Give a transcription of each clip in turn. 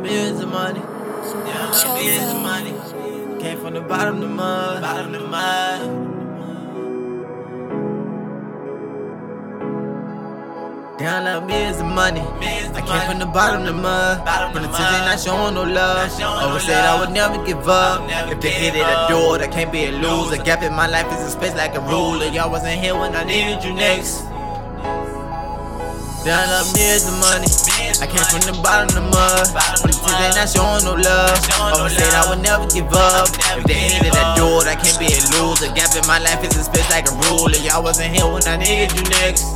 millions of money. Yeah, I millions of money. Came from the bottom of the mud, bottom of the mud. Down like millions of money. I came from the bottom of the mud. From the tears, they not showing no love. Always said I would never give up. If they hit it, a door, that can't be a loser. Gap in my life is a space like a ruler. Y'all wasn't here when I needed you next. Down like millions of money. I came from the bottom of the mud. From the they not showing no love. Always said I would never give up. If they hit it, a door, that can't be a loser. Gap in my life is a space like a ruler. Y'all wasn't here when I needed you next.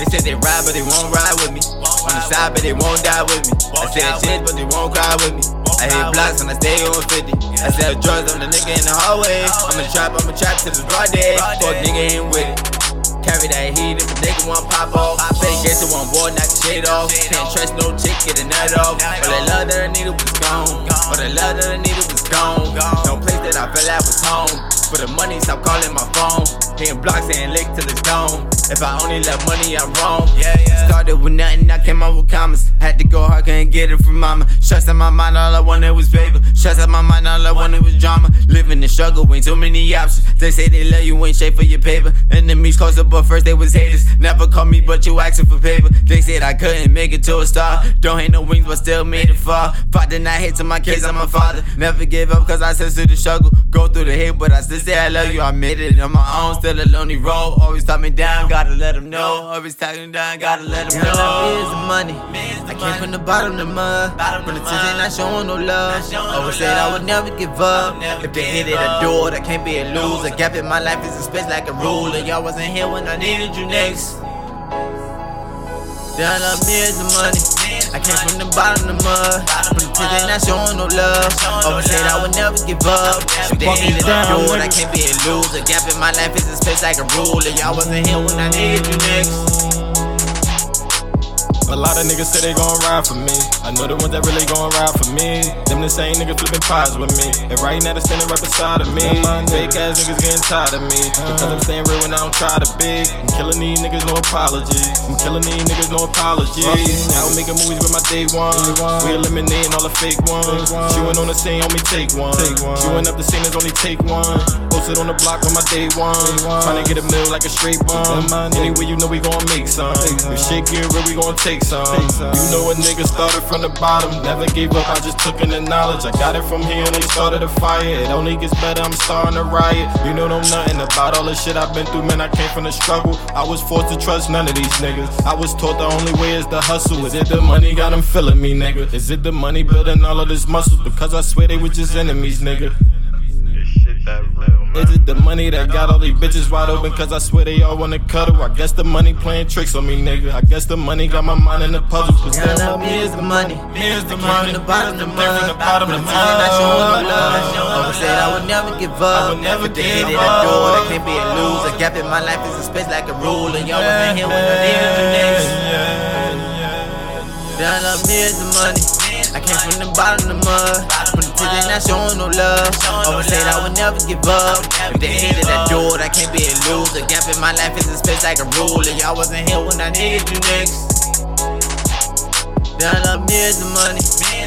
They said they ride, but they won't ride with me. On the side, but they won't die with me. I said shit, but they won't cry with me. I hit blocks and I stay on 50. I sell drugs, I'm the nigga in the hallway. I'm a trap, I'm a trap till it's broad day. Fuck nigga ain't with it. Carry that heat if a nigga want pop off. Fake guess it one boy, knock the shit off. Can't trust no chick, get a nut off. All the love that I needed was gone. All the love that I needed was gone. No place that I felt like was home. For the money, stop calling my phone. Hitting blocks and lick till it's gone. If I only love money, I'm wrong. Yeah, yeah. Started with nothing, I came up with commas. Had to go hard, couldn't get it from mama. Stress in my mind, all I wanted was paper. Stress in my mind, all I wanted was drama. Living the struggle, ain't too many options. They say they love you, ain't shape for your paper. Enemies closer, but first they was haters. Never call me, but you asking for paper. They said I couldn't make it to a star. Don't hate no wings, but still made it far. Fought the night hit to my kids, I'm a father. Never give up, cause I sense through the struggle. Go through the hate, but I still say I love you. I made it on my own, still a lonely road. Always top me down, gotta let them know. Always talking down, gotta let them know. Millions the money. I came from the bottom of the mud. From the tears, they not showing no love. Always said I would never give up. If they hit it, a door, that can't be a loser. Gap in my life is a space like a ruler. Y'all wasn't here when I needed you next. Down up millions the money. I came from the bottom of the mud. From the tears, they not showing no love. Always said I would never give up. If they it, a door, that can't be a loser. Gap in my life is a space like a ruler. Y'all wasn't here when I needed you next. A lot of niggas say they gon' ride for me. I know the ones that really gon' ride for me. Them the same niggas flipping pies with me. And right now they standing right beside of me. Fake ass niggas getting tired of me. Because I'm staying real when I don't try to be. I'm killing these niggas, no apology. I'm killing these niggas, no apology. Now I'm making movies with my day one. We eliminating all the fake ones. Chewing on the scene, on me take one. Chewing up the scene is only take one. Posted on the block on my day one. Trying to get a meal like a straight bum. Anyway, you know we gon' make some. If shit get real, we gon' take some. You know a nigga started from the bottom, never gave up, I just took in the knowledge. I got it from here and they started a fire. It only gets better, I'm starting to riot. You know know nothing about all the shit I've been through, man. I came from the struggle. I was forced to trust none of these niggas. I was taught the only way is the hustle. Is it the money got them feeling me, nigga? Is it the money building all of this muscle? Because I swear they were just enemies, nigga. Is it the money that got all these bitches wide open? Cause I swear they all wanna cuddle. I guess the money playing tricks on me, nigga. I guess the money got my mind in a puzzle. Yeah, that's me is the money. Here's the I money. the bottom of the mud. the bottom of the From the tears, not love. mud. Said I would never give up. I would never give hit it, a up. door, that can't be a loser. Gap in my life is a space like a ruler. Y'all wasn't here when I needed you next. Down up millions of money. I came from the bottom of the mud. From the tears, they not showing no love. Always said I would never give up. If they it, a door, that can't be a loser. Gap in my life is a space like a ruler. Y'all wasn't here when I needed you next. Down up millions of money.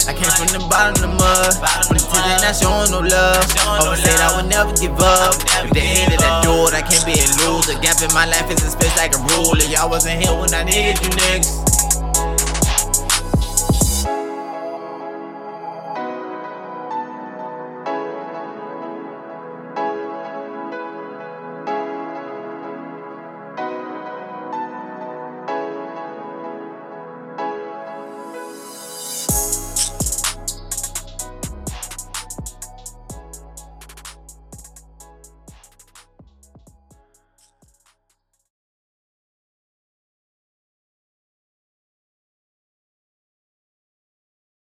I came from the bottom of the mud. From the tears, they not showing no love. Always said I would never give up. If they it, a door, that can't be a loser. Gap in my life is a space like a ruler. Y'all wasn't here when I needed you next.